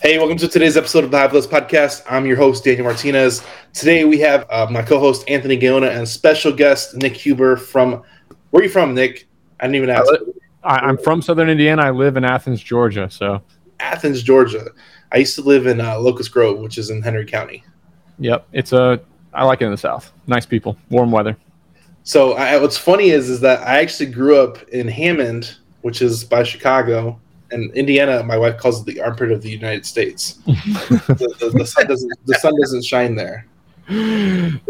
Hey, welcome to today's episode of the Hive List Podcast. I'm your host, Daniel Martinez. Today we have uh, my co host, Anthony Gaona, and special guest, Nick Huber from. Where are you from, Nick? I didn't even ask. I, am from Southern Indiana. I live in Athens, Georgia. So, Athens, Georgia. I used to live in uh, Locust Grove, which is in Henry County. Yep, it's a. I like it in the South. Nice people, warm weather. So, I, what's funny is, is that I actually grew up in Hammond, which is by Chicago, and Indiana, my wife calls it the armpit of the United States. the, the, the, sun doesn't the sun doesn't shine there.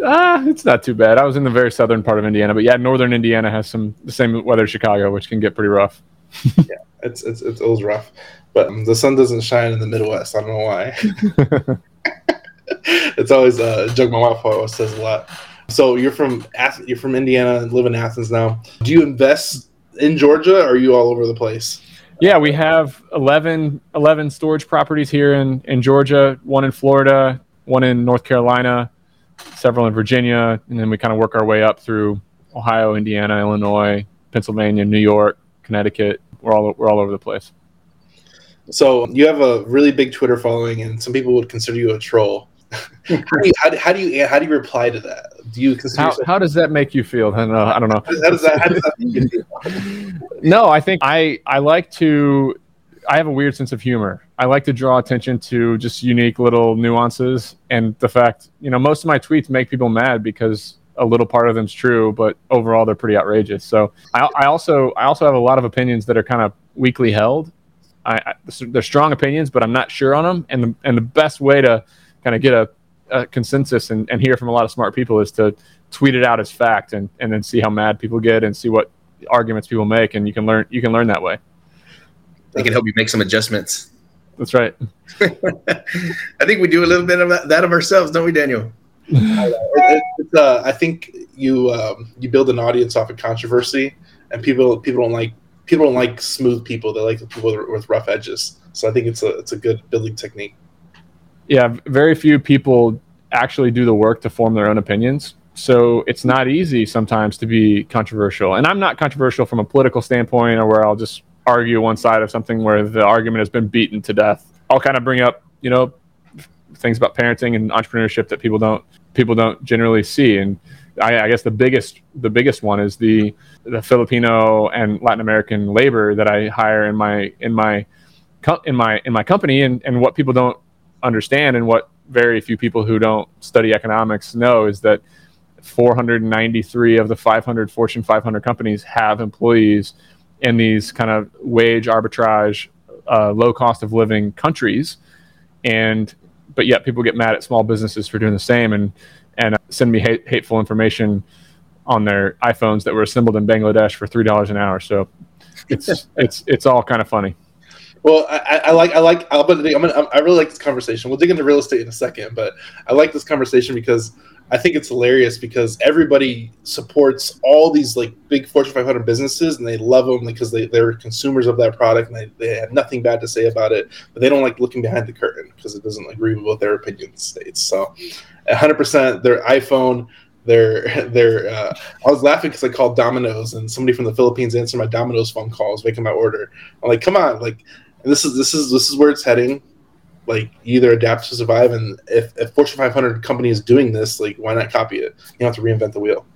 Ah, it's not too bad. I was in the very southern part of Indiana, but yeah, northern Indiana has some the same weather as Chicago, which can get pretty rough. yeah, it's it's it's always rough, but um, the sun doesn't shine in the Midwest. I don't know why. it's always uh, a joke my wife always says a lot. So you're from you're from Indiana and live in Athens now. Do you invest in Georgia? or Are you all over the place? Yeah, we have 11, 11 storage properties here in, in Georgia, one in Florida, one in North Carolina, several in Virginia, and then we kind of work our way up through Ohio, Indiana, Illinois, Pennsylvania, New York, Connecticut. We're all we're all over the place. So you have a really big Twitter following, and some people would consider you a troll. how, do you, how, how, do you how do you reply to that? Do you consider how, how does that make you feel? I don't know. I don't know. How does that, how does that make you feel? no, I think I I like to. I have a weird sense of humor. I like to draw attention to just unique little nuances and the fact, you know, most of my tweets make people mad because a little part of them's true, but overall they're pretty outrageous. So I, I also I also have a lot of opinions that are kind of weakly held. I, I, they're strong opinions, but I'm not sure on them. And the and the best way to kind of get a, a consensus and, and hear from a lot of smart people is to tweet it out as fact and, and then see how mad people get and see what arguments people make and you can learn you can learn that way. They can help you make some adjustments. That's right. I think we do a little bit of that of ourselves don't we daniel? It, uh, i think you um, you build an audience off of controversy and people people don't like people don't like smooth people. They like the people with rough edges. So i think it's a it's a good building technique yeah, very few people actually do the work to form their own opinions. So it's not easy sometimes to be controversial. And I'm not controversial from a political standpoint or where I'll just argue one side of something where the argument has been beaten to death. I'll kind of bring up, you know, things about parenting and entrepreneurship that people don't people don't generally see. And I, I guess the biggest the biggest one is the the Filipino and Latin American labor that I hire in my in my in my in my company and, and what people don't understand and what very few people who don't study economics know is that 493 of the 500 Fortune 500 companies have employees in these kind of wage arbitrage, uh, low cost of living countries, and but yet people get mad at small businesses for doing the same and and uh, send me hate, hateful information on their iPhones that were assembled in Bangladesh for three dollars an hour. So it's it's it's all kind of funny. Well, I, I, like I like I'm gonna, I'm gonna, I really like this conversation. We'll dig into real estate in a second, but I like this conversation because I think it's hilarious because everybody supports all these like big Fortune 500 businesses and they love them because they, they're consumers of that product and they, they have nothing bad to say about it, but they don't like looking behind the curtain because it doesn't agree with what their opinion states. So, 100% their iPhone, their their uh, I was laughing because I called Domino's and somebody from the Philippines answered my Domino's phone calls making my order. I'm like, come on, like and this is this is this is where it's heading. Like either adapt to survive, and if, if Fortune 500 company is doing this, like why not copy it? You don't have to reinvent the wheel.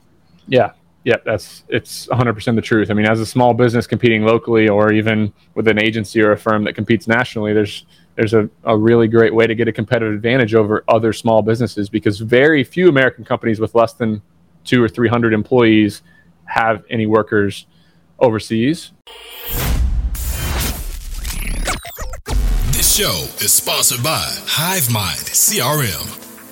Yeah, yeah, that's it's 100% the truth. I mean, as a small business competing locally, or even with an agency or a firm that competes nationally, there's there's a, a really great way to get a competitive advantage over other small businesses because very few American companies with less than two or three hundred employees have any workers overseas. Show is sponsored by HiveMind CRM.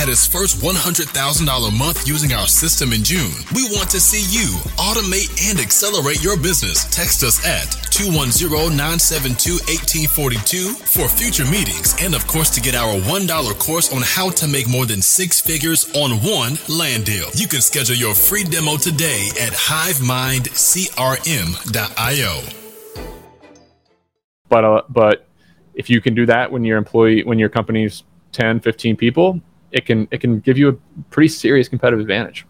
had his first $100,000 month using our system in June. We want to see you automate and accelerate your business. Text us at 210-972-1842 for future meetings and of course to get our $1 course on how to make more than six figures on one land deal. You can schedule your free demo today at hivemindcrm.io. But uh, but if you can do that when your employee when your company's 10, 15 people, it can it can give you a pretty serious competitive advantage.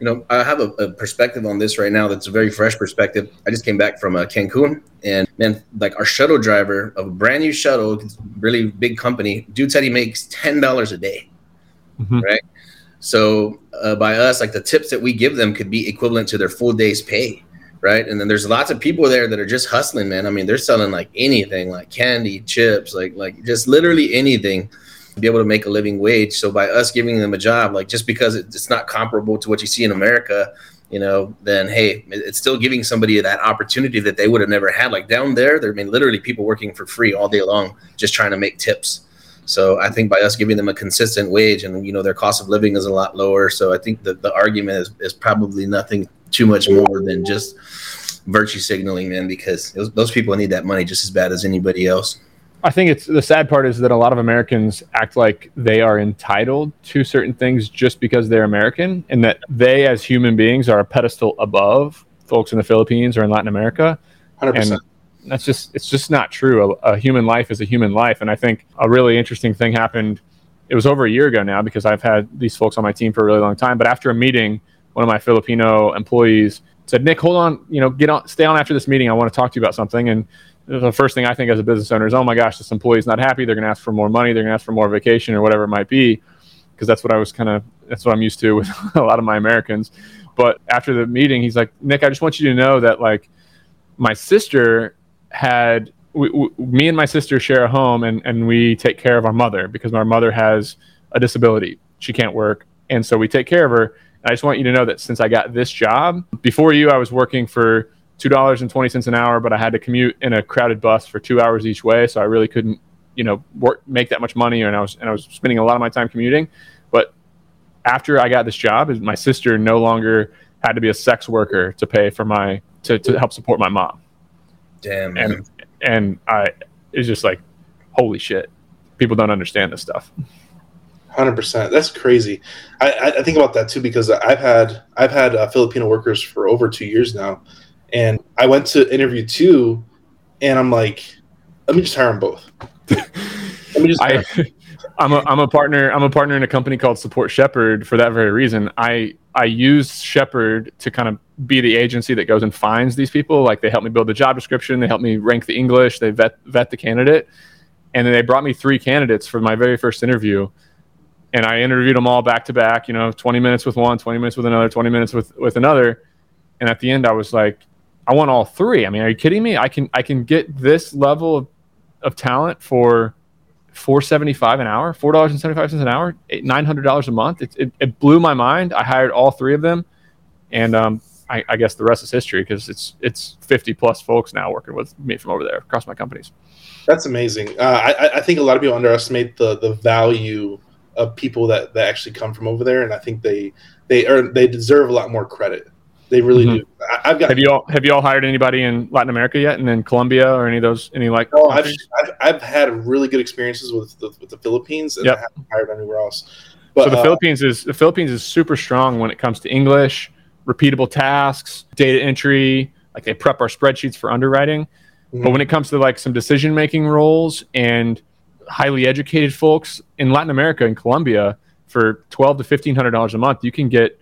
You know, I have a, a, perspective on this right now that's a very fresh perspective. I just came back from uh, Cancun, and man, like our shuttle driver of a brand new shuttle, really big company, dude said he makes ten dollars a day, mm-hmm. right? So uh, by us, like the tips that we give them could be equivalent to their full day's pay, right? And then there's lots of people there that are just hustling, man. I mean, they're selling like anything, like candy, chips, like like just literally anything be able to make a living wage. So by us giving them a job, like just because it's not comparable to what you see in America, you know, then hey, it's still giving somebody that opportunity that they would have never had. Like down there, there have been literally people working for free all day long, just trying to make tips. So I think by us giving them a consistent wage and you know their cost of living is a lot lower. So I think that the argument is, is probably nothing too much more than just virtue signaling, man, because those people need that money just as bad as anybody else. I think it's the sad part is that a lot of Americans act like they are entitled to certain things just because they're American, and that they, as human beings, are a pedestal above folks in the Philippines or in Latin America. Hundred percent. That's just it's just not true. A, a, human life is a human life, and I think a really interesting thing happened. It was over a year ago now because I've had these folks on my team for a really long time. But after a meeting, one of my Filipino employees said, "Nick, hold on, you know, get on, stay on after this meeting. I want to talk to you about something." And the first thing I think as a business owner is, oh my gosh, this employee's not happy. They're going to ask for more money. They're going to ask for more vacation or whatever it might be, because that's what I was kind of that's what I'm used to with a lot of my Americans. But after the meeting, he's like, Nick, I just want you to know that like my sister had we, we, me and my sister share a home and, and we take care of our mother because our mother has a disability. She can't work. And so we take care of her. And I just want you to know that since I got this job, before you, I was working for two dollars and twenty cents an hour, but I had to commute in a crowded bus for two hours each way, so I really couldn't, you know, work make that much money, and I was and I was spending a lot of my time commuting. But after I got this job, my sister no longer had to be a sex worker to pay for my to, to help support my mom. Damn. Man. And and I it's just like, holy shit, people don't understand this stuff. Hundred percent. That's crazy. I, I think about that too because I've had I've had uh, Filipino workers for over two years now, and I went to interview two, and I'm like, let me just hire them both. let me just. I, I'm a I'm a partner I'm a partner in a company called Support Shepherd for that very reason. I I use Shepherd to kind of be the agency that goes and finds these people. Like they help me build the job description, they help me rank the English, they vet vet the candidate, and then they brought me three candidates for my very first interview, and I interviewed them all back to back. You know, 20 minutes with one, 20 minutes with another, 20 minutes with with another, and at the end I was like, I want all three. I mean, are you kidding me? I can I can get this level of, of talent for four seventy five an hour, four dollars and seventy five cents an hour, nine hundred dollars a month. It, it, it, blew my mind. I hired all three of them, and um, I, I, guess the rest is history because it's it's fifty plus folks now working with me from over there across my companies. That's amazing. Uh, I, I think a lot of people underestimate the the value of people that, that actually come from over there, and I think they they earn they deserve a lot more credit. They really mm-hmm. do. I, have got. Have you all have you all hired anybody in Latin America yet, and then Colombia or any of those any like? No, I've, I've, I've had really good experiences with the, with the Philippines, and yep. I haven't hired anywhere else. But, so the uh, Philippines is the Philippines is super strong when it comes to English, repeatable tasks, data entry. Like they prep our spreadsheets for underwriting, mm-hmm. but when it comes to like some decision making roles and highly educated folks in Latin America and Colombia for twelve to fifteen hundred dollars a month, you can get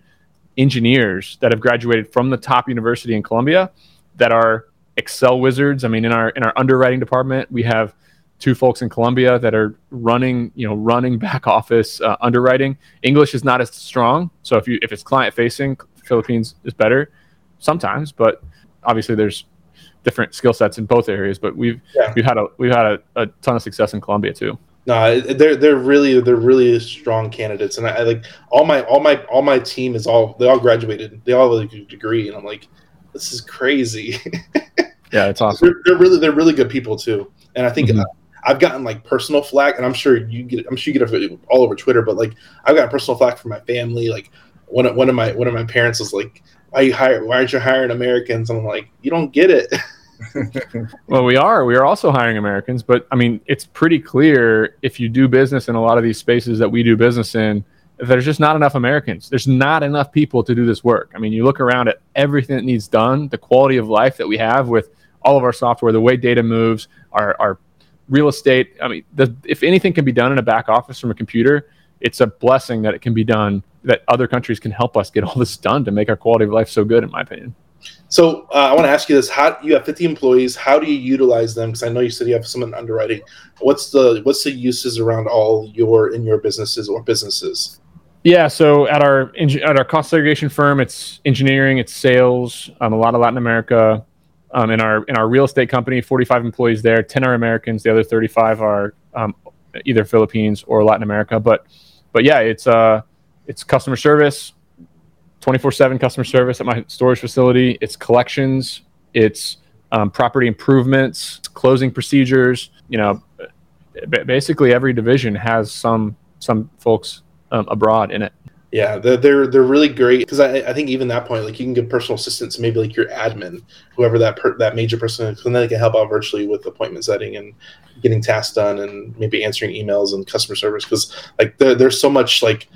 engineers that have graduated from the top university in Colombia that are Excel wizards. I mean, in our in our underwriting department, we have two folks in Colombia that are running, you know, running back office uh, underwriting. English is not as strong, so if you if it's client facing, Philippines is better sometimes, but obviously there's different skill sets in both areas. But we've yeah. we've had a we've had a, a ton of success in Colombia too. No, they're they're really they're really strong candidates, and I, I, like all my all my all my team is all they all graduated, they all have a degree, and I'm like, this is crazy. yeah, it's awesome. They're, they're, really they're really good people too, and I think mm-hmm. I've gotten like personal flack, and I'm sure you get I'm sure you get it all over Twitter, but like I've gotten personal flack from my family. Like one of, one of my one of my parents was like why you hire why aren't you hiring Americans? I'm like, you don't get it. well, we are. We are also hiring Americans, but I mean, it's pretty clear if you do business in a lot of these spaces that we do business in, there's just not enough Americans. There's not enough people to do this work. I mean, you look around at everything that needs done, the quality of life that we have with all of our software, the way data moves, our, our real estate. I mean, the, if anything can be done in a back office from a computer, it's a blessing that it can be done, that other countries can help us get all this done to make our quality of life so good, in my opinion. So uh, I want to ask you this: How you have 50 employees? How do you utilize them? Because I know you said you have some in underwriting. What's the what's the uses around all your in your businesses or businesses? Yeah, so at our at our cost segregation firm, it's engineering, it's sales, um, a lot of Latin America. Um, in our in our real estate company, 45 employees there. 10 are Americans. The other 35 are um, either Philippines or Latin America. But but yeah, it's uh it's customer service, 24/7 customer service at my storage facility. It's collections. It's um, property improvements, closing procedures. You know, basically every division has some some folks um, abroad in it. Yeah, they're they're, they're really great because I, I think even that point, like you can give personal assistance, maybe like your admin, whoever that per, that major person is, and then they can help out virtually with appointment setting and getting tasks done, and maybe answering emails and customer service because like there, there's so much like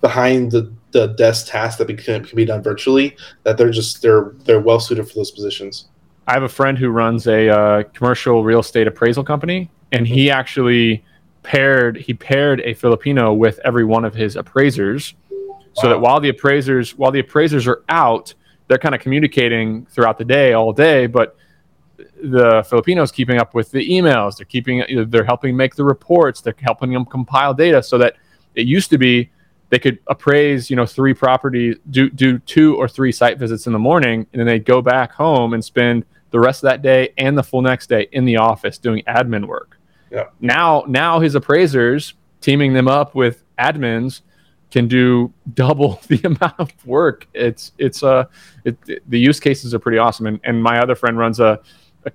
behind the, the desk tasks that can, can be done virtually that they're just they're they're well suited for those positions. I have a friend who runs a uh, commercial real estate appraisal company, and he actually paired he paired a Filipino with every one of his appraisers, wow. so that while the appraisers while the appraisers are out, they're kind of communicating throughout the day, all day, but the Filipinos keeping up with the emails. They're keeping they're helping make the reports. They're helping them compile data so that it used to be they could appraise you know three properties do do two or three site visits in the morning and then they'd go back home and spend the rest of that day and the full next day in the office doing admin work yeah. Now, now his appraisers teaming them up with admins can do double the amount of work. It's it's uh it, it, the use cases are pretty awesome. And and my other friend runs a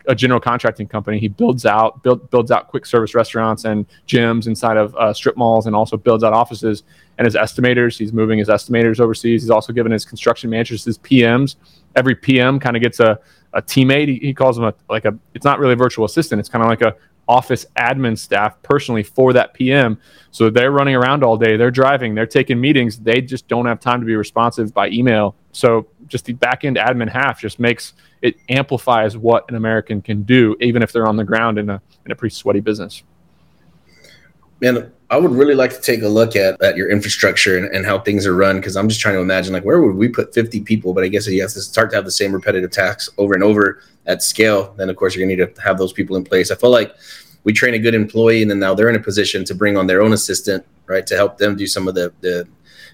a, general contracting company. He builds out build, builds out quick service restaurants and gyms inside of uh, strip malls, and also builds out offices. And his estimators, he's moving his estimators overseas. He's also given his construction managers his PMs. Every PM kind of gets a a teammate. He, he calls them a like a. It's not really a virtual assistant. It's kind of like a office admin staff personally for that PM. So they're running around all day, they're driving, they're taking meetings. They just don't have time to be responsive by email. So just the back end admin half just makes it amplifies what an American can do, even if they're on the ground in a in a pretty sweaty business. Man, I would really like to take a look at, at your infrastructure and, and how things are run because I'm just trying to imagine like where would we put 50 people? But I guess if you have to start to have the same repetitive tasks over and over at scale, then of course you're gonna need to have those people in place. I feel like we train a good employee and then now they're in a position to bring on their own assistant, right, to help them do some of the the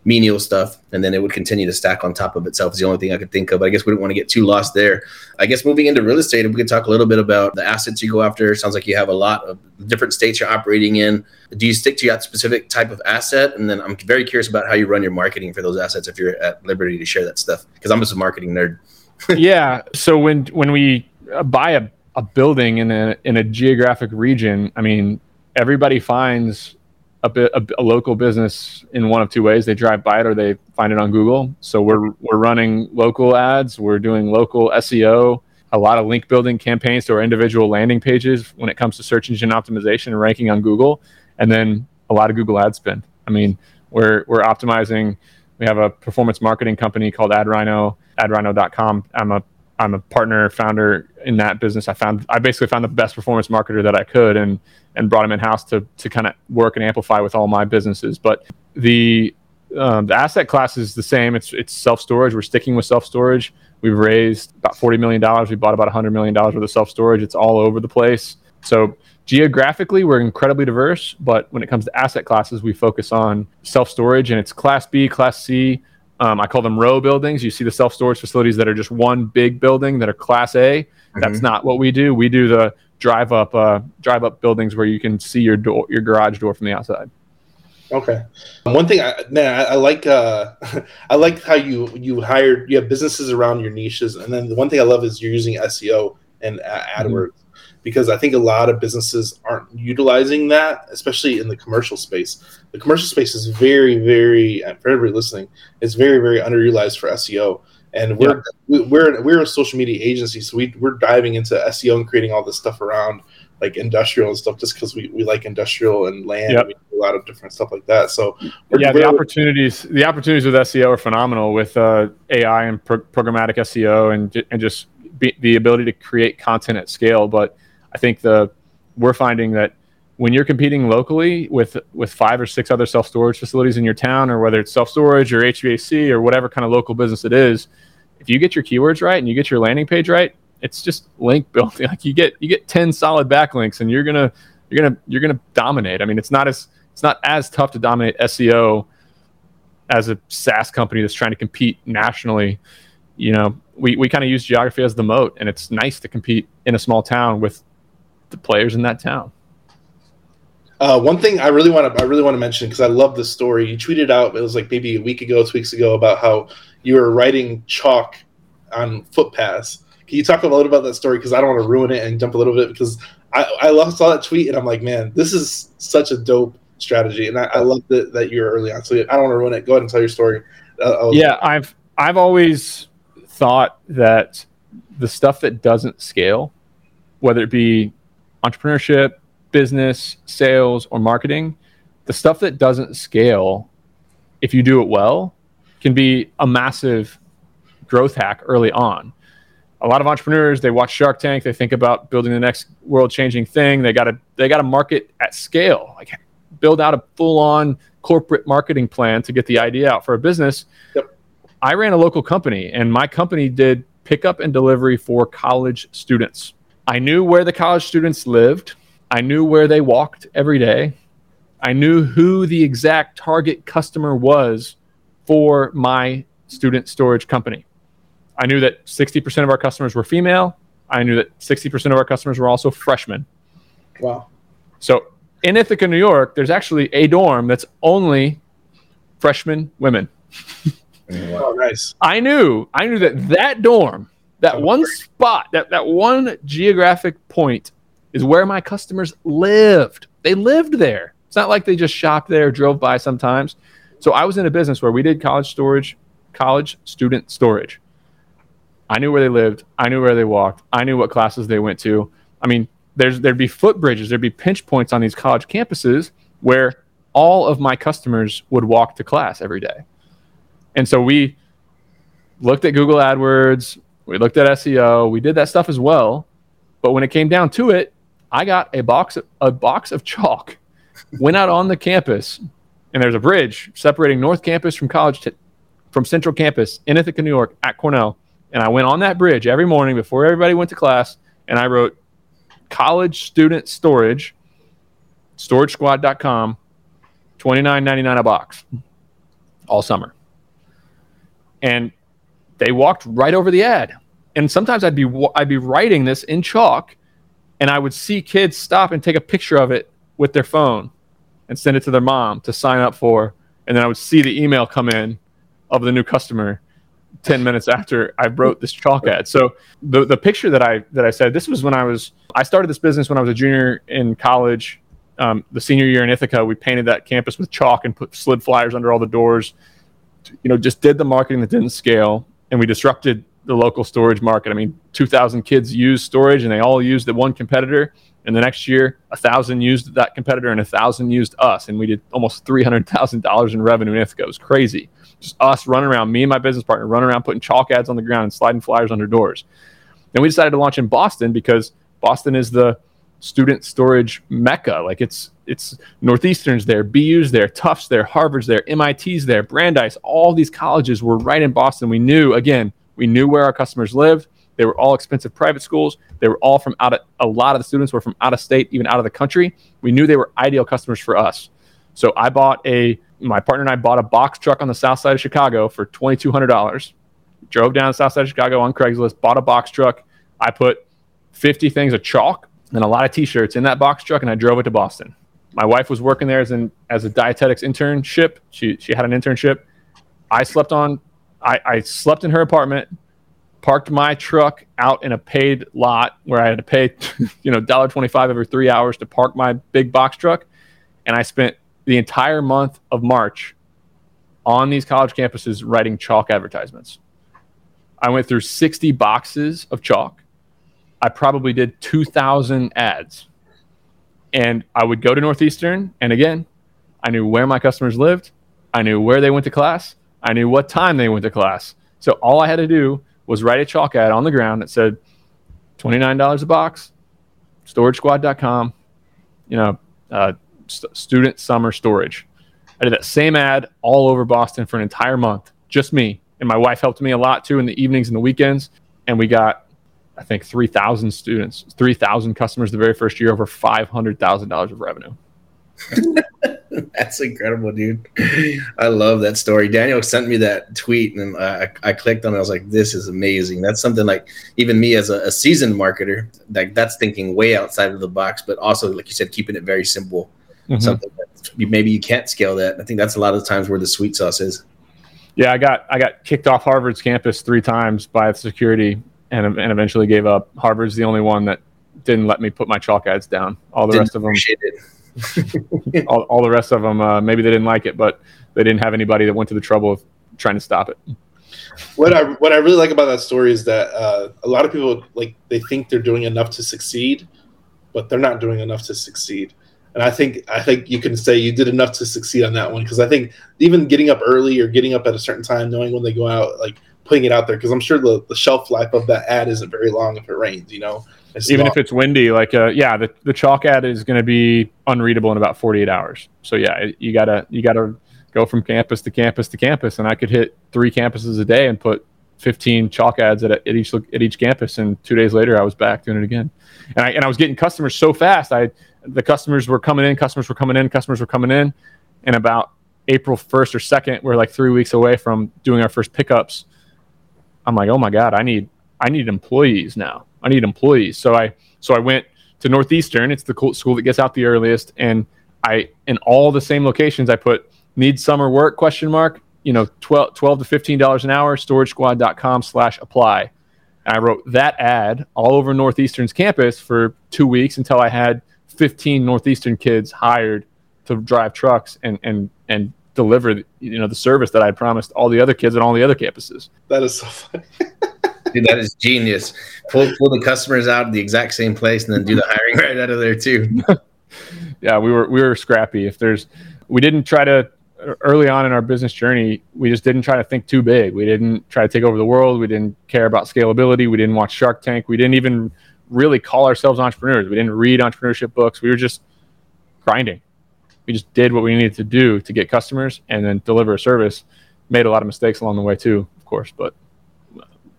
menial stuff, and then it would continue to stack on top of itself. Is the only thing I could think of. But I guess we don't want to get too lost there. I guess moving into real estate, we could talk a little bit about the assets you go after. Sounds like you have a lot of different states you're operating in. Do you stick to that specific type of asset? And then I'm very curious about how you run your marketing for those assets. If you're at liberty to share that stuff, because I'm just a marketing nerd. yeah. So when when we buy a a building in a in a geographic region, I mean, everybody finds a bit a, a, local business in one of two ways. They drive by it or they find it on Google. So we're we're running local ads. We're doing local SEO. A lot of link building campaigns to our individual landing pages when it comes to search engine optimization and ranking on Google, and then a lot of Google ad spend. I mean, we're we're optimizing. We have a performance marketing company called AdRhino, AdRhino.com. I'm a I'm a partner founder in that business. I found I basically found the best performance marketer that I could and and brought him in house to to kind of work and amplify with all my businesses. But the um, the asset class is the same. It's it's self storage. We're sticking with self storage. We've raised about forty million dollars. We bought about hundred million dollars worth of self storage. It's all over the place. So geographically, we're incredibly diverse. But when it comes to asset classes, we focus on self storage, and it's Class B, Class C um, I call them row buildings. You see the self storage facilities that are just one big building that are Class A. Mm-hmm. That's not what we do. We do the drive up uh, drive up buildings where you can see your door, your garage door from the outside. Okay. One thing, I, man, I, I like uh, I like how you you hired you have businesses around your niches, and then the one thing I love is you're using SEO and uh, AdWords. Mm-hmm because I think a lot of businesses aren't utilizing that, especially in the commercial space. The commercial space is very, very, for everybody listening, it's very, very underutilized for SEO. and we're yeah. we're we're a social media agency, so we we're diving into SEO and creating all this stuff around like industrial and stuff just because we, we like industrial and land yep. a lot of different stuff like that so yeah the opportunities the opportunities with seo are phenomenal with uh, ai and pro- programmatic seo and, and just be, the ability to create content at scale but i think the we're finding that when you're competing locally with with five or six other self storage facilities in your town, or whether it's self storage or HVAC or whatever kind of local business it is, if you get your keywords right and you get your landing page right, it's just link building. Like you get you get ten solid backlinks, and you're gonna you're gonna you're gonna dominate. I mean, it's not as it's not as tough to dominate SEO as a SaaS company that's trying to compete nationally. You know, we, we kind of use geography as the moat, and it's nice to compete in a small town with the players in that town. Uh, one thing I really want to I really want to mention because I love this story. You tweeted out it was like maybe a week ago, two weeks ago about how you were writing chalk on footpaths. Can you talk a little bit about that story? Because I don't want to ruin it and jump a little bit because I I love, saw that tweet and I'm like, man, this is such a dope strategy, and I, I love that that you're early on. So I don't want to ruin it. Go ahead and tell your story. Uh, yeah, I've I've always thought that the stuff that doesn't scale, whether it be entrepreneurship, business, sales, or marketing, the stuff that doesn't scale, if you do it well, can be a massive growth hack early on. A lot of entrepreneurs, they watch Shark Tank, they think about building the next world-changing thing. They got to they got to market at scale. Like build out a full-on corporate marketing plan to get the idea out for a business. Yep. I ran a local company and my company did pickup and delivery for college students. I knew where the college students lived. I knew where they walked every day. I knew who the exact target customer was for my student storage company. I knew that 60% of our customers were female. I knew that 60% of our customers were also freshmen. Wow. So in Ithaca, New York, there's actually a dorm that's only freshmen women. wow, nice. I knew, I knew that that dorm, that one spot, that, that one geographic point is where my customers lived. They lived there. It's not like they just shopped there, drove by sometimes. So I was in a business where we did college storage, college student storage. I knew where they lived. I knew where they walked. I knew what classes they went to. I mean, there's there'd be footbridges, there'd be pinch points on these college campuses where all of my customers would walk to class every day. And so we looked at Google AdWords, we looked at SEO, we did that stuff as well. But when it came down to it, I got a box of, a box of chalk, went out on the campus, and there's a bridge separating North Campus from College from Central Campus in Ithaca, New York, at Cornell. And I went on that bridge every morning before everybody went to class, and I wrote college student storage, storagesquad.com, twenty nine ninety nine a box, all summer. And they walked right over the ad. And sometimes I'd be I'd be writing this in chalk and I would see kids stop and take a picture of it with their phone and send it to their mom to sign up for. And then I would see the email come in of the new customer 10 minutes after I wrote this chalk ad. So the, the picture that I that I said this was when I was I started this business when I was a junior in college. Um, the senior year in Ithaca, we painted that campus with chalk and put slid flyers under all the doors. You know, just did the marketing that didn't scale, and we disrupted the local storage market. I mean, 2,000 kids used storage and they all used the one competitor. And the next year, a thousand used that competitor and a thousand used us. And we did almost $300,000 in revenue in Ithaca. It was crazy. Just us running around, me and my business partner running around putting chalk ads on the ground and sliding flyers under doors. Then we decided to launch in Boston because Boston is the student storage mecca. Like it's it's Northeastern's there, BU's there, Tufts there, Harvard's there, MIT's there, Brandeis. All these colleges were right in Boston. We knew again we knew where our customers lived. They were all expensive private schools. They were all from out of a lot of the students were from out of state, even out of the country. We knew they were ideal customers for us. So I bought a my partner and I bought a box truck on the south side of Chicago for twenty two hundred dollars. Drove down the south side of Chicago on Craigslist, bought a box truck. I put fifty things of chalk and a lot of t-shirts in that box truck, and I drove it to Boston. My wife was working there as an as a dietetics internship. She she had an internship. I slept on I, I slept in her apartment, parked my truck out in a paid lot where I had to pay, you know, dollar twenty five every three hours to park my big box truck, and I spent the entire month of March on these college campuses writing chalk advertisements. I went through 60 boxes of chalk. I probably did 2,000 ads. And I would go to Northeastern. And again, I knew where my customers lived. I knew where they went to class. I knew what time they went to class. So all I had to do was write a chalk ad on the ground that said $29 a box, storagesquad.com, you know, uh, st- student summer storage. I did that same ad all over Boston for an entire month, just me. And my wife helped me a lot too in the evenings and the weekends. And we got, I think, 3,000 students, 3,000 customers the very first year, over $500,000 of revenue. That's incredible, dude. I love that story. Daniel sent me that tweet and I, I clicked on it. I was like, this is amazing. That's something like even me as a, a seasoned marketer, like that's thinking way outside of the box, but also, like you said, keeping it very simple. Mm-hmm. Something that maybe you can't scale that. I think that's a lot of the times where the sweet sauce is. Yeah, I got I got kicked off Harvard's campus three times by the security, and and eventually gave up. Harvard's the only one that didn't let me put my chalk ads down. All the didn't rest of them, all, all the rest of them, uh, maybe they didn't like it, but they didn't have anybody that went to the trouble of trying to stop it. What I what I really like about that story is that uh, a lot of people like they think they're doing enough to succeed, but they're not doing enough to succeed and I think I think you can say you did enough to succeed on that one because I think even getting up early or getting up at a certain time, knowing when they go out, like putting it out there, because I'm sure the, the shelf life of that ad isn't very long if it rains, you know. It's even long. if it's windy, like uh, yeah, the, the chalk ad is going to be unreadable in about 48 hours. So yeah, you gotta you gotta go from campus to campus to campus, and I could hit three campuses a day and put 15 chalk ads at, at each at each campus, and two days later I was back doing it again, and I and I was getting customers so fast I the customers were coming in, customers were coming in, customers were coming in, and about April 1st or 2nd, we're like three weeks away from doing our first pickups. I'm like, oh my god, I need I need employees now. I need employees. So I so I went to Northeastern. It's the school that gets out the earliest, and I in all the same locations I put need summer work question mark. You know, 12, 12 to fifteen dollars an hour. StorageSquad.com slash apply. And I wrote that ad all over Northeastern's campus for two weeks until I had 15 Northeastern kids hired to drive trucks and and and deliver you know the service that I promised all the other kids at all the other campuses. That is so funny. Dude, that is genius. Pull pull the customers out of the exact same place and then do the hiring right out of there too. yeah, we were we were scrappy. If there's we didn't try to early on in our business journey, we just didn't try to think too big. We didn't try to take over the world. We didn't care about scalability. We didn't watch Shark Tank. We didn't even really call ourselves entrepreneurs. We didn't read entrepreneurship books. We were just grinding. We just did what we needed to do to get customers and then deliver a service. Made a lot of mistakes along the way too, of course, but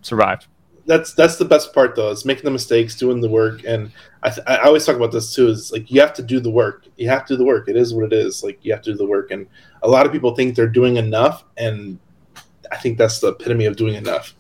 survived. That's that's the best part though. Is making the mistakes, doing the work, and I, th- I always talk about this too. Is like you have to do the work. You have to do the work. It is what it is. Like you have to do the work, and a lot of people think they're doing enough, and I think that's the epitome of doing enough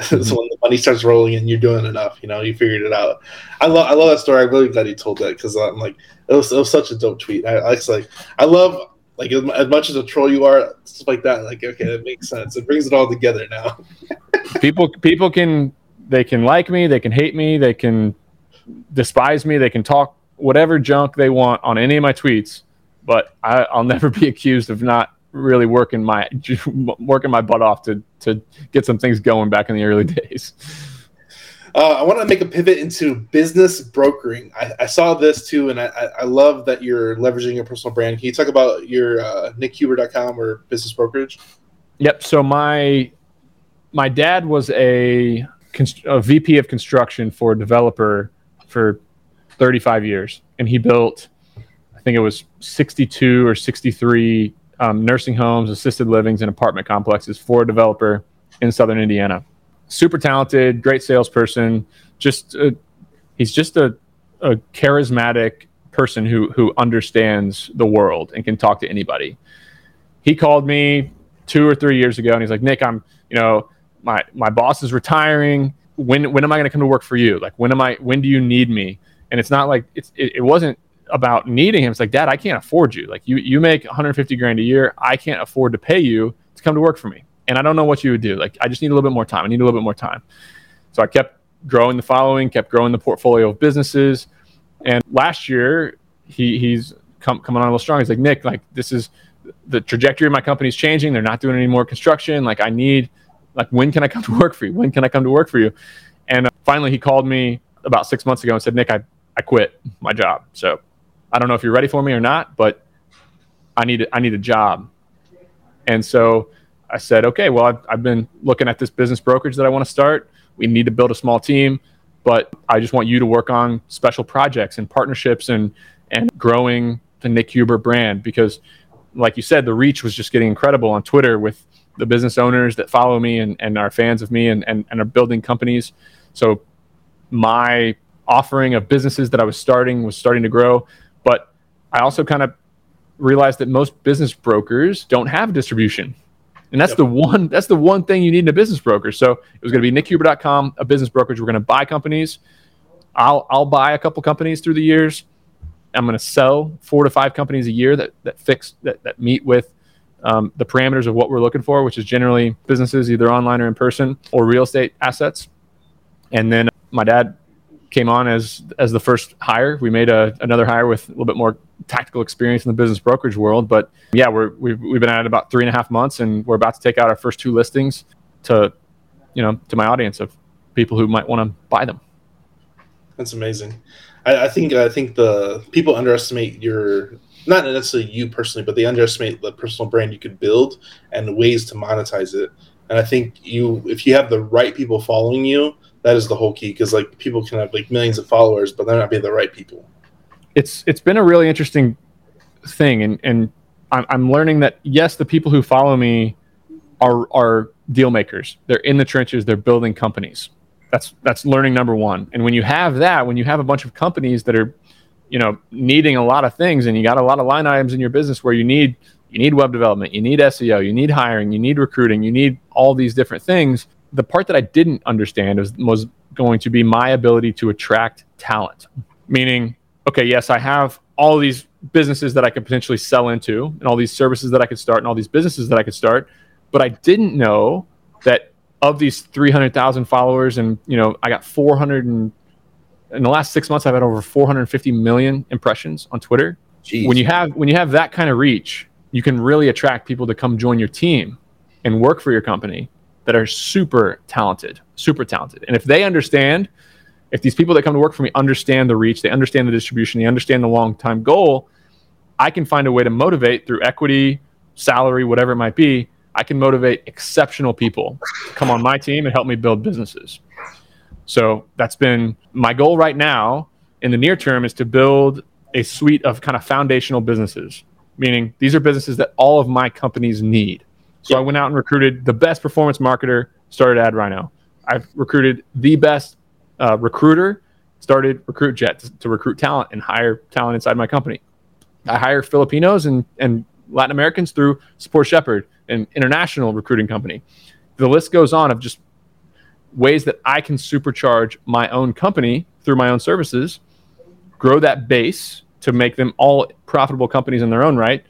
so mm-hmm. when the money starts rolling and you're doing enough, you know, you figured it out. I love I love that story. I'm really glad you told that because I'm like it was, it was such a dope tweet. I, I like I love like as, as, much as a troll you are, stuff like that. Like okay, that makes sense. It brings it all together now. people people can they can like me, they can hate me, they can despise me, they can talk whatever junk they want on any of my tweets, but I, I'll never be accused of not really working my working my butt off to to get some things going back in the early days. Uh, I want to make a pivot into business brokering. I, I saw this too, and I, I, love that you're leveraging your personal brand. Can you talk about your uh, nickhuber.com or business brokerage? Yep. So my my dad was a, a VP of construction for a developer for 35 years, and he built, I think it was 62 or 63 um, nursing homes, assisted livings, and apartment complexes for a developer in Southern Indiana. Super talented, great salesperson. Just a, he's just a, a charismatic person who who understands the world and can talk to anybody. He called me two or three years ago, and he's like, "Nick, I'm you know my my boss is retiring. When when am I going to come to work for you? Like when am I? When do you need me?" And it's not like it's it, it wasn't about needing him. It's like, Dad, I can't afford you. Like you, you make 150 grand a year. I can't afford to pay you to come to work for me. And I don't know what you would do. Like I just need a little bit more time. I need a little bit more time. So I kept growing the following, kept growing the portfolio of businesses. And last year, he, he's come, coming on a little strong. He's like, Nick, like this is the trajectory of my company is changing. They're not doing any more construction. Like I need Like, when can I come to work for you? When can I come to work for you? And uh, finally, he called me about six months ago and said, Nick, I, I quit my job. So I don't know if you're ready for me or not, but I need, I need a job. And so I said, okay, well, I've, I've been looking at this business brokerage that I want to start. We need to build a small team, but I just want you to work on special projects and partnerships and, and growing the Nick Huber brand because, like you said, the reach was just getting incredible on Twitter with the business owners that follow me and, and are fans of me and, and, and are building companies. So my offering of businesses that I was starting was starting to grow. I also kind of realized that most business brokers don't have distribution. And that's yep. the one that's the one thing you need in a business broker. So it was going to be nickhuber.com, a business brokerage. We're going to buy companies. I'll I'll buy a couple companies through the years. I'm going to sell four to five companies a year that that fix that that meet with um, the parameters of what we're looking for, which is generally businesses either online or in person or real estate assets. And then my dad came on as as the first hire. We made a, another hire with a little bit more tactical experience in the business brokerage world. But yeah, we're we've, we've been at it about three and a half months, and we're about to take out our first two listings to you know to my audience of people who might want to buy them. That's amazing. I, I think I think the people underestimate your not necessarily you personally, but they underestimate the personal brand you could build and ways to monetize it. And I think you, if you have the right people following you, that is the whole key because like people can have like millions of followers but they're not being the right people. It's it's been a really interesting thing and and I'm, I'm learning that yes the people who follow me are are deal makers. They're in the trenches. They're building companies. That's that's learning number one. And when you have that when you have a bunch of companies that are you know needing a lot of things and you got a lot of line items in your business where you need you need web development you need seo you need hiring you need recruiting you need all these different things the part that I didn't understand was, was going to be my ability to attract talent. Meaning, okay, yes, I have all these businesses that I could potentially sell into and all these services that I could start and all these businesses that I could start, but I didn't know that of these 300,000 followers and, you know, I got 400 and in the last 6 months I've had over 450 million impressions on Twitter. Jeez. When you have when you have that kind of reach, you can really attract people to come join your team and work for your company that are super talented, super talented. And if they understand, if these people that come to work for me understand the reach, they understand the distribution, they understand the long time goal, I can find a way to motivate through equity, salary, whatever it might be. I can motivate exceptional people to come on my team and help me build businesses. So that's been my goal right now in the near term is to build a suite of kind of foundational businesses, meaning these are businesses that all of my companies need. So yep. I went out and recruited the best performance marketer, started Ad Rhino. I've recruited the best uh, recruiter, started RecruitJet to, to, recruit talent and hire talent inside my company. I hire Filipinos and, and Latin Americans through Support Shepherd, an international recruiting company. The list goes on of just ways that I can supercharge my own company through my own services, grow that base to make them all profitable companies in their own right,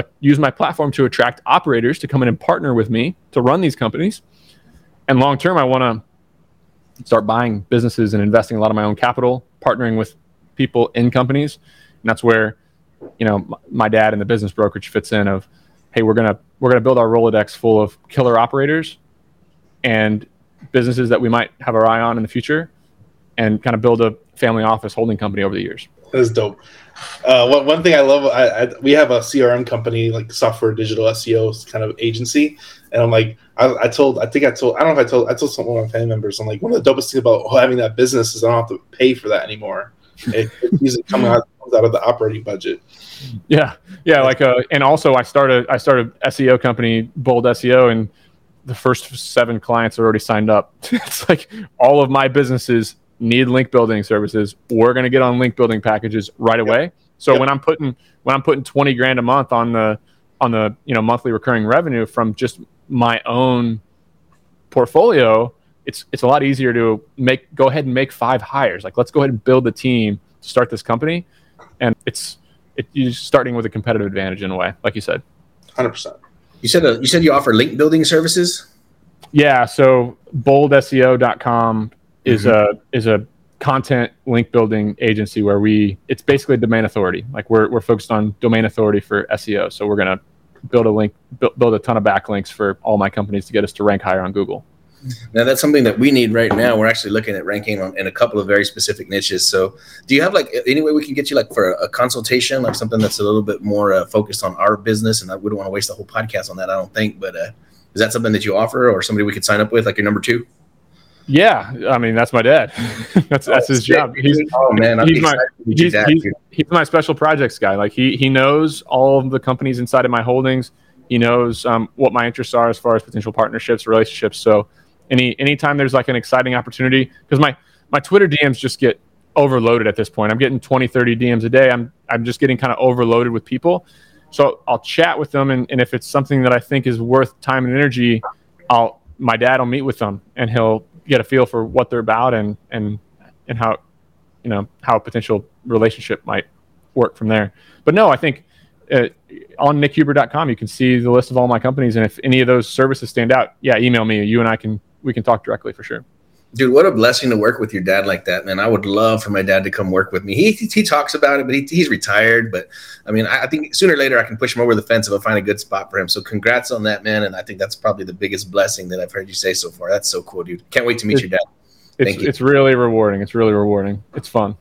uh, use my platform to attract operators to come in and partner with me to run these companies. And long term, I want to start buying businesses and investing a lot of my own capital, partnering with people in companies. And that's where, you know, my dad and the business brokerage fits in of, hey, we're gonna we're gonna build our Rolodex full of killer operators and businesses that we might have our eye on in the future, and kind of build a family office holding company over the years. That's dope. Uh, one, one thing I love, I, I, we have a CRM company, like software digital SEO kind of agency, and I'm like, I, I, told, I think I told, I don't know if I told, I told some of my family members, I'm like, one of the dopest things about having that business is I don't have to pay for that anymore. It, it's usually coming out, comes out of the operating budget. Yeah, yeah, like, uh, and also I started, I started SEO company, Bold SEO, and the first seven clients are already signed up. it's like all of my businesses need link building services, we're going to get on link building packages right away. So yep. when I'm putting when I'm putting 20 grand a month on the on the, you know, monthly recurring revenue from just my own portfolio, it's it's a lot easier to make go ahead and make five hires. Like let's go ahead and build the team to start this company. And it's it, you're starting with a competitive advantage in a way, like you said. 100%. You said uh, you said you offer link building services? Yeah, so boldseo.com is mm-hmm. a is a content link building agency where we it's basically domain authority. Like we're we're focused on domain authority for SEO. So we're gonna build a link, build, build a ton of backlinks for all my companies to get us to rank higher on Google. Now that's something that we need right now. We're actually looking at ranking on, in a couple of very specific niches. So, do you have like any way we can get you like for a, a consultation, like something that's a little bit more uh, focused on our business? And I wouldn't want to waste the whole podcast on that. I don't think, but uh, is that something that you offer, or somebody we could sign up with, like your number two? Yeah, I mean that's my dad. that's that's his job. He's, oh man, I'm he's my excited to meet your he's, dad, he's, he's my special projects guy. Like he he knows all of the companies inside of my holdings. He knows um, what my interests are as far as potential partnerships, relationships. So any anytime there's like an exciting opportunity, because my my Twitter DMs just get overloaded at this point. I'm getting 20, 30 DMs a day. I'm I'm just getting kind of overloaded with people. So I'll chat with them, and, and if it's something that I think is worth time and energy, I'll my dad will meet with them, and he'll get a feel for what they're about and and and how you know how a potential relationship might work from there. But no, I think uh, on nickhuber.com you can see the list of all my companies, and if any of those services stand out, yeah, email me. You and I can we can talk directly for sure. Dude, what a blessing to work with your dad like that, man. I would love for my dad to come work with me. He he talks about it, but he, he's retired. But I mean, I, I think sooner or later I can push him over the fence if I find a good spot for him. So congrats on that, man. And I think that's probably the biggest blessing that I've heard you say so far. That's so cool, dude. Can't wait to meet your dad. It's Thank you. it's really rewarding. It's really rewarding. It's fun,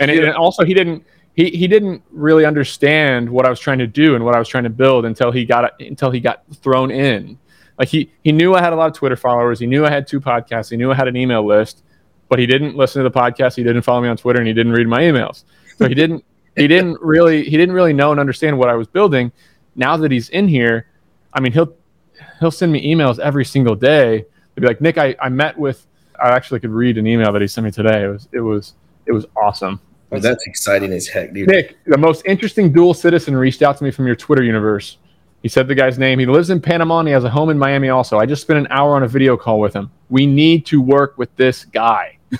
and, it, and also he didn't he he didn't really understand what I was trying to do and what I was trying to build until he got until he got thrown in. Like he he knew I had a lot of Twitter followers. He knew I had two podcasts. He knew I had an email list, but he didn't listen to the podcast. He didn't follow me on Twitter, and he didn't read my emails. So he didn't he didn't really he didn't really know and understand what I was building. Now that he's in here, I mean he'll he'll send me emails every single day. He'll be like, Nick, I, I met with I actually could read an email that he sent me today. It was it was it was awesome. Well, that's exciting as heck, dude. Nick, the most interesting dual citizen reached out to me from your Twitter universe. He said the guy's name. He lives in Panama and he has a home in Miami also. I just spent an hour on a video call with him. We need to work with this guy.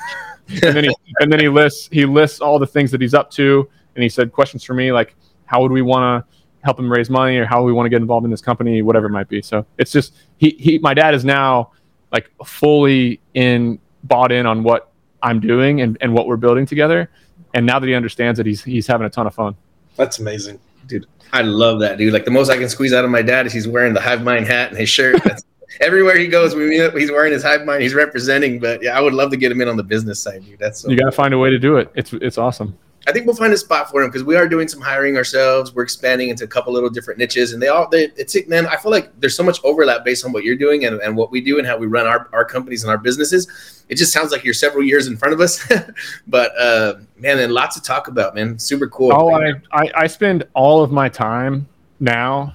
and then he and then he lists he lists all the things that he's up to and he said questions for me like how would we want to help him raise money or how we want to get involved in this company whatever it might be. So it's just he he my dad is now like fully in bought in on what I'm doing and, and what we're building together. And now that he understands it, he's he's having a ton of fun. That's amazing. Dude. I love that, dude. Like the most I can squeeze out of my dad is he's wearing the Hive Mind hat and his shirt. Everywhere he goes, we meet up, he's wearing his Hive Mind. He's representing. But yeah, I would love to get him in on the business side, dude. That's so. You got to find a way to do it. It's it's awesome. I think we'll find a spot for him because we are doing some hiring ourselves. We're expanding into a couple little different niches, and they all they it's it, man. I feel like there's so much overlap based on what you're doing and, and what we do and how we run our, our companies and our businesses. It just sounds like you're several years in front of us, but uh, man, and lots to talk about, man. Super cool. Oh, I, I I spend all of my time now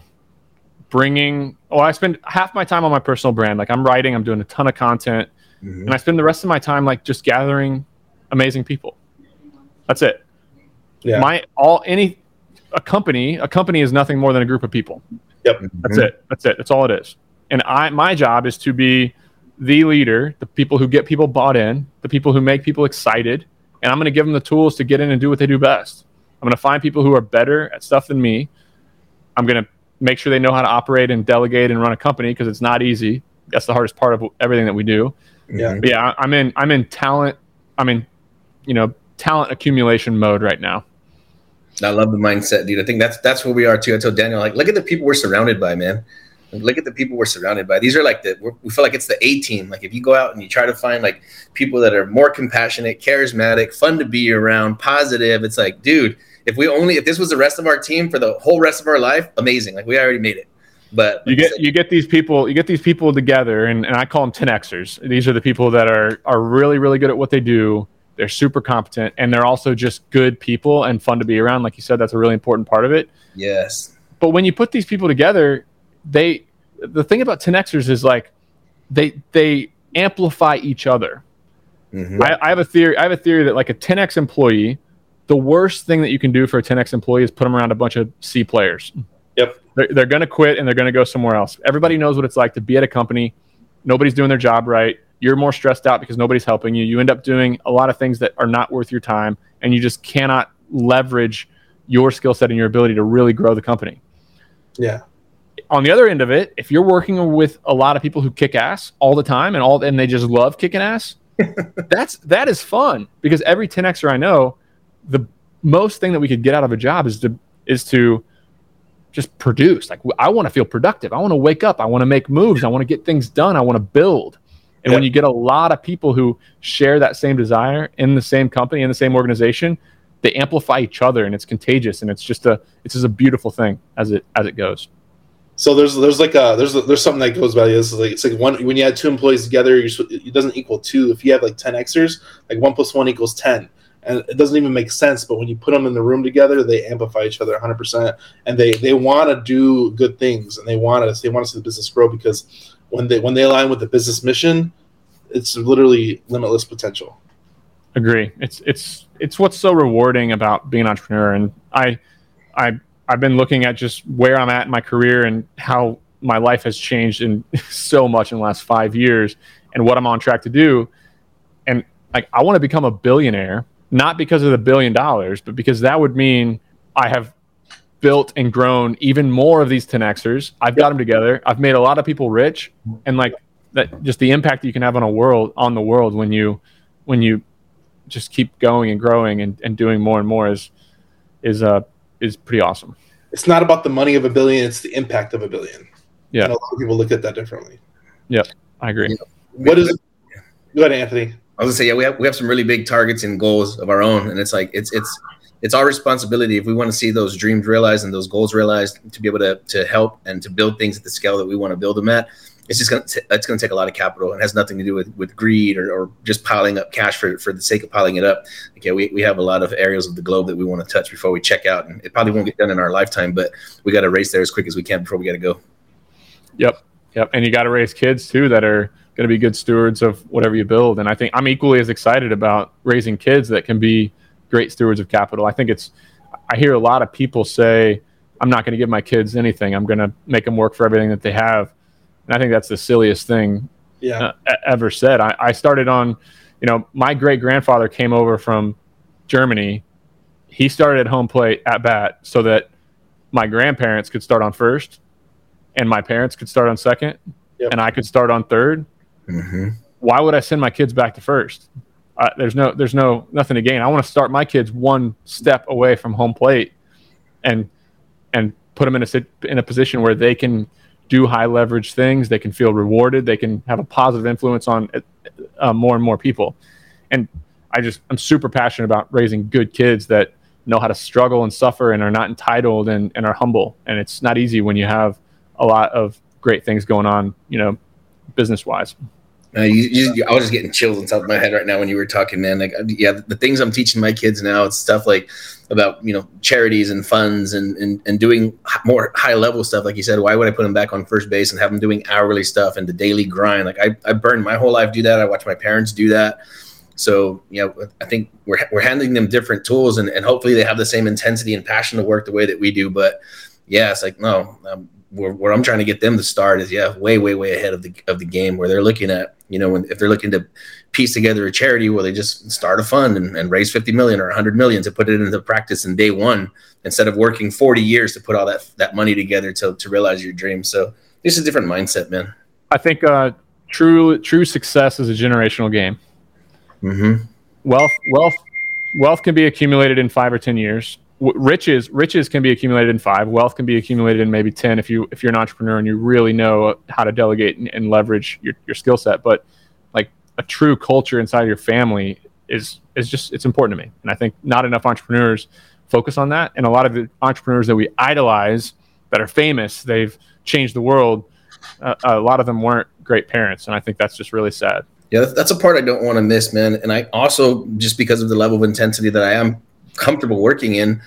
bringing. Oh, I spend half my time on my personal brand. Like I'm writing, I'm doing a ton of content, Mhm. and I spend the rest of my time like just gathering amazing people. That's it. Yeah. My all any a company a company is nothing more than a group of people. Yep. That's it. That's it. That's all it is. And I my job is to be the leader, the people who get people bought in, the people who make people excited, and I'm going to give them the tools to get in and do what they do best. I'm going to find people who are better at stuff than me. I'm going to make sure they know how to operate and delegate and run a company because it's not easy. That's the hardest part of everything that we do. Yeah. But yeah, I'm in I'm in talent I'm in you know talent accumulation mode right now. I love the mindset, dude. I think that's that's where we are too. I told Daniel, like, look at the people we're surrounded by, man. Look at the people we're surrounded by. These are like the we feel like it's the A team. Like if you go out and you try to find like people that are more compassionate, charismatic, fun to be around, positive, it's like, dude, if we only if this was the rest of our team for the whole rest of our life, amazing. Like we already made it. But you get you get these people you get these people together and, and I call them 10xers. These are the people that are are really really good at what they do. They're super competent and they're also just good people and fun to be around. Like you said, that's a really important part of it. yes, But when you put these people together, they the thing about 10xers is like they they amplify each other. Mhm. I, I have a theory. I have a theory that like a 10x employee, the worst thing that you can do for a 10x employee is put them around a bunch of C players. Yep. They're, they're going to quit and they're going to go somewhere else. Everybody knows what it's like to be at a company. Nobody's doing their job right. You're more stressed out because nobody's helping you. You end up doing a lot of things that are not worth your time, and you just cannot leverage your skill set and your ability to really grow the company Yeah. on the other end of it, if you're working with a lot of people who kick ass all the time and all and they just love kicking ass, that's that is fun because every 10xer I know, the most thing that we could get out of a job is to is to just produce. Like I want to feel productive. I want to wake up. I want to make moves. I want to get things done. I want to build. And when you get a lot of people who share that same desire in the same company, in the same organization, they amplify each other and it's contagious and it's just a it's just a beautiful thing as it as it goes. So there's there's like a there's a, there's something that goes by this like it's like one when you add two employees together it doesn't equal two. If you have like 10 xers like one plus one equals 10 and it doesn't even make sense but when you put them in the room together they amplify each other 100% and they they want to do good things and they want to they want to see the business grow because when they when they align with the business mission it's literally limitless potential. Agree. It's it's it's what's so rewarding about being an entrepreneur. And i i i've been looking at just where i'm at in my career and how my life has changed in so much in the last five years and what i'm on track to do. And like i want to become a billionaire not because of the billion dollars, but because that would mean I have built and grown even more of these 10xers. I've got them together. I've made a lot of people rich, and like that, just the impact that you can have on a world on the world when you when you just keep going and growing and, and doing more and more is is uh is pretty awesome. It's not about the money of a billion; it's the impact of a billion. Yeah, and a lot of people look at that differently. Yep, I agree. What is? Go ahead, Anthony. I was gonna say, yeah, we have we have some really big targets and goals of our own, and it's like it's it's it's our responsibility if we want to see those dreams realized and those goals realized to be able to to help and to build things at the scale that we want to build them at. It's just gonna t- it's gonna take a lot of capital and has nothing to do with with greed or, or just piling up cash for for the sake of piling it up. Okay, we, we have a lot of areas of the globe that we want to touch before we check out, and it probably won't get done in our lifetime, but we got to race there as quick as we can before we got to go. Yep, yep, and you got to raise kids too that are going to be good stewards of whatever you build. And I think I'm equally as excited about raising kids that can be great stewards of capital. I think it's, I hear a lot of people say, I'm not going to give my kids anything. I'm going to make them work for everything that they have. And I think that's the silliest thing yeah. uh, ever said. I, I started on, you know, my great grandfather came over from Germany. He started at home plate at bat so that my grandparents could start on first and my parents could start on second yep. and I could start on third Mm-hmm. Why would I send my kids back to first? Uh, there's no, there's no nothing to gain. I want to start my kids one step away from home plate, and and put them in a in a position where they can do high leverage things. They can feel rewarded. They can have a positive influence on uh, more and more people. And I just I'm super passionate about raising good kids that know how to struggle and suffer and are not entitled and, and are humble. And it's not easy when you have a lot of great things going on, you know, business wise. Uh, you, you, I was just getting chills on top of my head right now when you were talking, man. Like, yeah, the things I'm teaching my kids now, it's stuff like about you know charities and funds and and, and doing more high level stuff. Like you said, why would I put them back on first base and have them doing hourly stuff and the daily grind? Like I I burned my whole life do that. I watched my parents do that. So you know, I think we're we're handing them different tools and and hopefully they have the same intensity and passion to work the way that we do. But yeah, it's like no, um, where, where, I'm trying to get them to start is yeah, way, way, way ahead of the of the game where they're looking at, you know, when, if they're looking to piece together a charity where they just start a fund and, and raise 50 million or 100 million to put it into practice in day one instead of working 40 years to put all that that money together to, to realize your dream. So this is a different mindset, man. I think uh, true true success is a generational game. Mm-hmm. Wealth wealth wealth can be accumulated in five or ten years riches riches can be accumulated in five. Wealth can be accumulated in maybe 10 if you if you're an entrepreneur and you really know how to delegate and, and leverage your, your skill set. But like a true culture inside your family is is just it's important to me. And i think not enough entrepreneurs focus on that. And a lot of the entrepreneurs that we idolize that are famous they've changed the world. Uh, a lot of them weren't great parents. And i think that's just really sad. Yeah that's a part i don't want to miss man. And i also just because of the level of intensity that i am comfortable working in,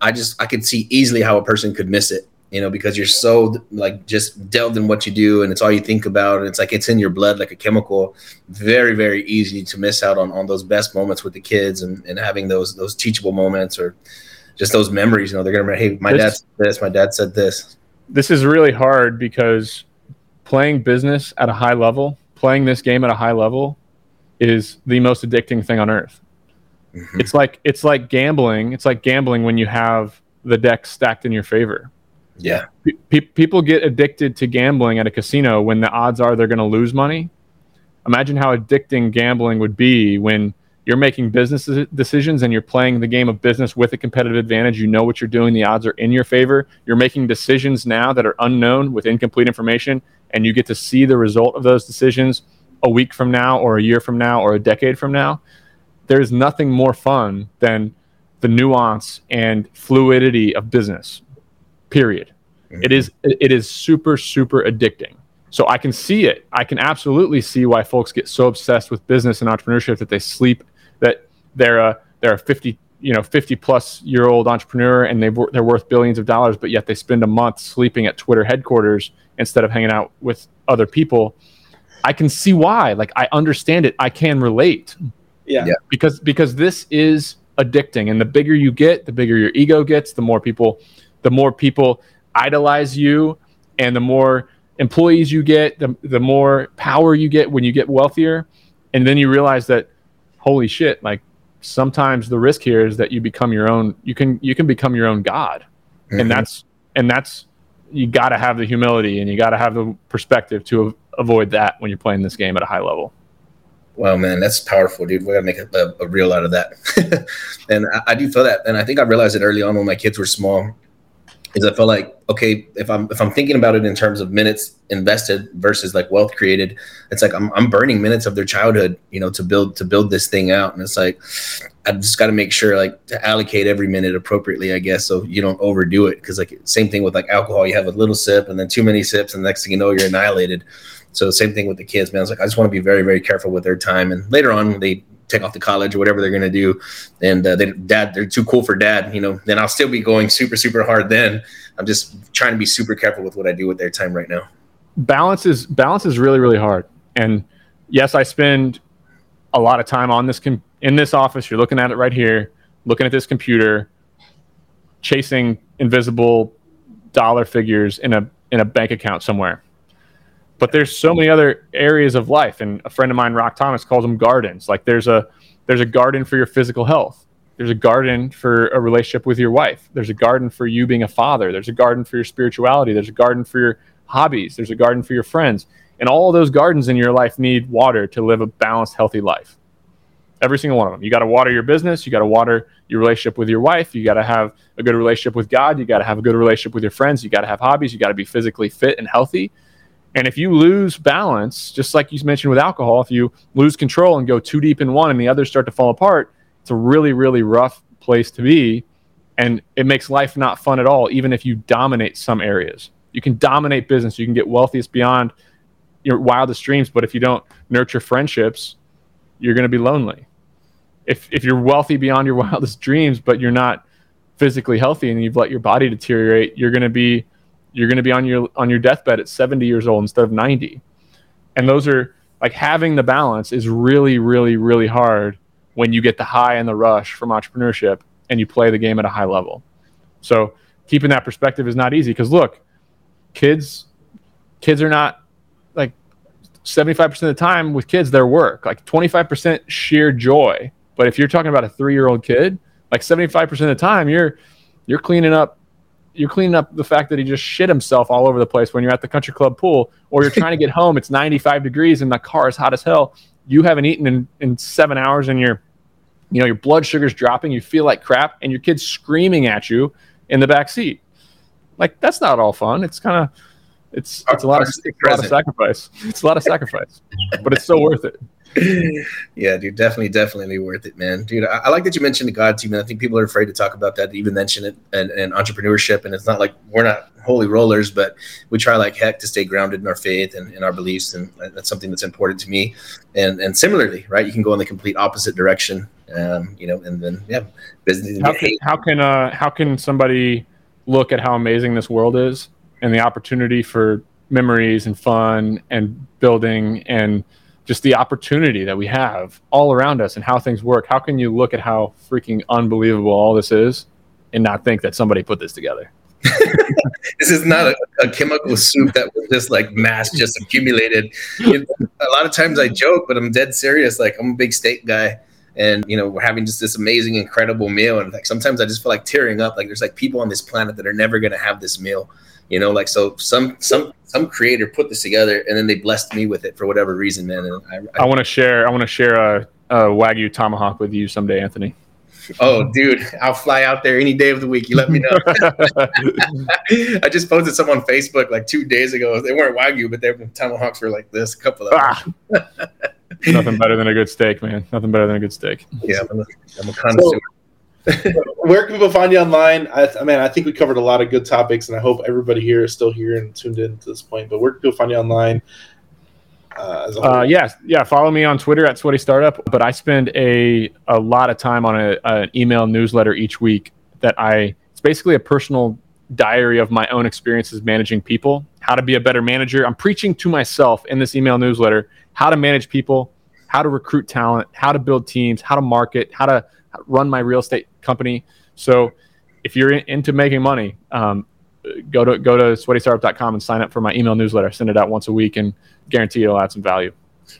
I just I could see easily how a person could miss it. You know, because you're so like just delved in what you do, and it's all you think about, and it's like it's in your blood like a chemical. Very, very easy to miss out on on those best moments with the kids, and and having those those teachable moments or just those memories. You know, they're gonna remember, hey, my this, dad said this, my dad said this. This is really hard because playing business at a high level, playing this game at a high level, is the most addicting thing on earth. Mm-hmm. It's like it's like gambling. It's like gambling when you have the deck stacked in your favor. Yeah. P- people get addicted to gambling at a casino when the odds are they're going to lose money. Imagine how addicting gambling would be when you're making business decisions and you're playing the game of business with a competitive advantage. You know what you're doing. The odds are in your favor. You're making decisions now that are unknown with incomplete information, and you get to see the result of those decisions a week from now, or a year from now, or a decade from now. There's nothing more fun than the nuance and fluidity of business. Period. Mm-hmm. It is it is super super addicting. So I can see it. I can absolutely see why folks get so obsessed with business and entrepreneurship that they sleep that they're a they're a 50 you know 50 plus year old entrepreneur and they they're worth billions of dollars but yet they spend a month sleeping at Twitter headquarters instead of hanging out with other people I can see why like I understand it I can relate yeah, yeah. because because this is addicting and the bigger you get the bigger your ego gets the more people the more people idolize you and the more employees you get the, the more power you get when you get wealthier and then you realize that holy shit like sometimes the risk here is that you become your own you can you can become your own god mm-hmm. and that's and that's you got to have the humility and you got to have the perspective to avoid that when you're playing this game at a high level Wow, man, that's powerful, dude. We gotta make a, a, reel out of that. and I, I, do feel that, and I think I realized it early on when my kids were small is I felt like okay, if I'm if I'm thinking about it in terms of minutes invested versus like wealth created, it's like I'm I'm burning minutes of their childhood, you know, to build to build this thing out, and it's like I've just got to make sure like to allocate every minute appropriately, I guess, so you don't overdo it. Because like same thing with like alcohol, you have a little sip and then too many sips, and the next thing you know, you're annihilated. So same thing with the kids, man. It's like I just want to be very very careful with their time, and later on they take off to college or whatever they're going to do. And uh, they dad they're too cool for dad you know. Then i'll still be going super super hard then. I'm just trying to be super careful with what i do with their time right now. Balance is balance is really really hard. And yes i spend a lot of time on this com- in this office. You're looking at it right here looking at this computer chasing invisible dollar figures in a in a bank account somewhere but there's so many other areas of life and a friend of mine rock thomas calls them gardens. Like there's a there's a garden for your physical health. There's a garden for a relationship with your wife. There's a garden for you being a father. There's a garden for your spirituality. There's a garden for your hobbies. There's a garden for your friends. And all those gardens in your life need water to live a balanced healthy life. Every single one of them. You got to water your business. You got to water your relationship with your wife. You got to have a good relationship with god. You got to have a good relationship with your friends. You got to have hobbies. You got to be physically fit and healthy and if you lose balance, just like you mentioned with alcohol, if you lose control and go too deep in one and the others start to fall apart, it's a really, really rough place to be. And it makes life not fun at all, even if you dominate some areas. You can dominate business, you can get wealthiest beyond your wildest dreams, but if you don't nurture friendships, you're going to be lonely. If, if you're wealthy beyond your wildest dreams, but you're not physically healthy and you've let your body deteriorate, you're going to be you're going to be on your on your deathbed at 70 years old instead of 90 and those are like having the balance is really really really hard when you get the high and the rush from entrepreneurship and you play the game at a high level. So keeping that perspective is not easy because look kids kids are not like 75% of the time with kids their work. Like 25% sheer joy. But if you're talking about a three year old kid like 75% of the time you're you're cleaning up you're cleaning up the fact that he just shit himself all over the place when you're at the country club pool, or you're trying to get home. It's 95 degrees and the car is hot as hell. You haven't eaten in, in seven hours, and your, you know, your blood sugar's dropping. You feel like crap, and your kid's screaming at you in the back seat. Like that's not all fun. It's kind of, it's it's a lot of, it's a lot of sacrifice. It's a lot of sacrifice, but it's so worth it. yeah, dude, definitely, definitely worth it, man. Dude, I, I, like that you mentioned the God team, and I think people are afraid to talk about that, to even mention it and, and entrepreneurship. And it's not like we're not holy rollers, but we try like heck to stay grounded in our faith and in our beliefs, and that's something that's important to me. And and similarly, right, you can go in the complete opposite direction, um, you know, and then yeah, business. How can how can uh how can somebody look at how amazing this world is and the opportunity for memories and fun and building and just the opportunity that we have all around us and how things work. How can you look at how freaking unbelievable all this is and not think that somebody put this together? this is not a, a, chemical soup that was just like mass just accumulated. You know, a lot of times I joke, but I'm dead serious. Like I'm a big steak guy, and you know we're having just this amazing, incredible meal, and like sometimes I just feel like tearing up. Like there's like people on this planet that are never gonna have this meal you know like so some some some creator put this together and then they blessed me with it for whatever reason man and i, I, I want to share i want to share a a wagyu tomahawk with you someday, Anthony. Oh, dude, I'll fly out there any day of the week. You let me know. I just posted some on Facebook like two days ago. They weren't wagyu, but they were tomahawks were like this. A couple of. Ah. Nothing better than a good steak, man. Nothing better than a good steak. Yeah, I'm a, I'm a connoisseur. Where can people find you online? I, I mean, I think we covered a lot of good topics, and I hope everybody here is still here and tuned in to this point. But where can people find you online? Uh, uh, yeah, yeah. Follow me on Twitter at Sweaty Startup. But I spend a a lot of time on a, an email newsletter each week that I. It's basically a personal diary of my own experiences managing people, how to be a better manager. I'm preaching to myself in this email newsletter how to manage people, how to recruit talent, how to build teams, how to market, how to run my real estate company. So if you're in, into making money, um, go to go to sweatystartup.com and sign up for my email newsletter. I send it out once a week and guarantee it'll add some value.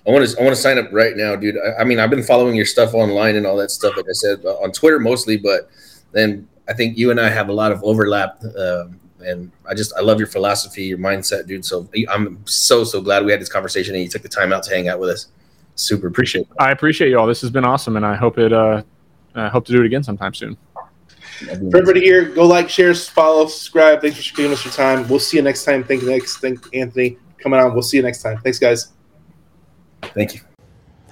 I want to I want to sign up right now, dude. I, I, mean, I've been following your stuff online and all that stuff, like I said, uh, on Twitter mostly, but then I think you and I have a lot of overlap. Um, and I just I love your philosophy, your mindset, dude. So I'm so so glad we had this conversation and you took the time out to hang out with us. Super appreciate. It. I appreciate you all. This has been awesome, and I hope it. Uh, I hope to do it again sometime soon. For everybody here, go like, share, follow, subscribe. Thanks for giving us your time. We'll see you Nick time. Thank you, next. Thank Anthony coming on. We'll see you next time. Thanks, guys. Thank you.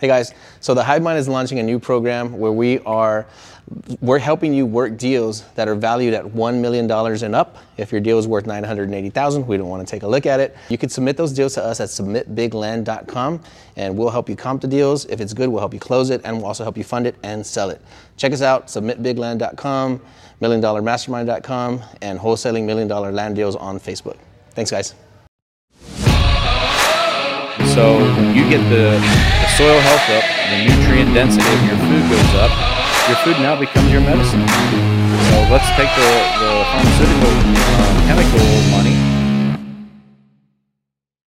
Hey guys, so the Hive Mind is launching a new program where we are we're helping you work deals that are valued at $1 million and up. If your deal is worth 980000 we don't want to take a look at it. You can submit those deals to us at submitbigland.com and we'll help you comp the deals. If it's good, we'll help you close it and we'll also help you fund it and sell it. Check us out, submitbigland.com, milliondollarmastermind.com, and wholesaling million dollar land deals on Facebook. Thanks, guys. So you get the, the soil health up, the nutrient density of your food goes up your food now becomes your medicine. So let's take the, the pharmaceutical uh, chemical money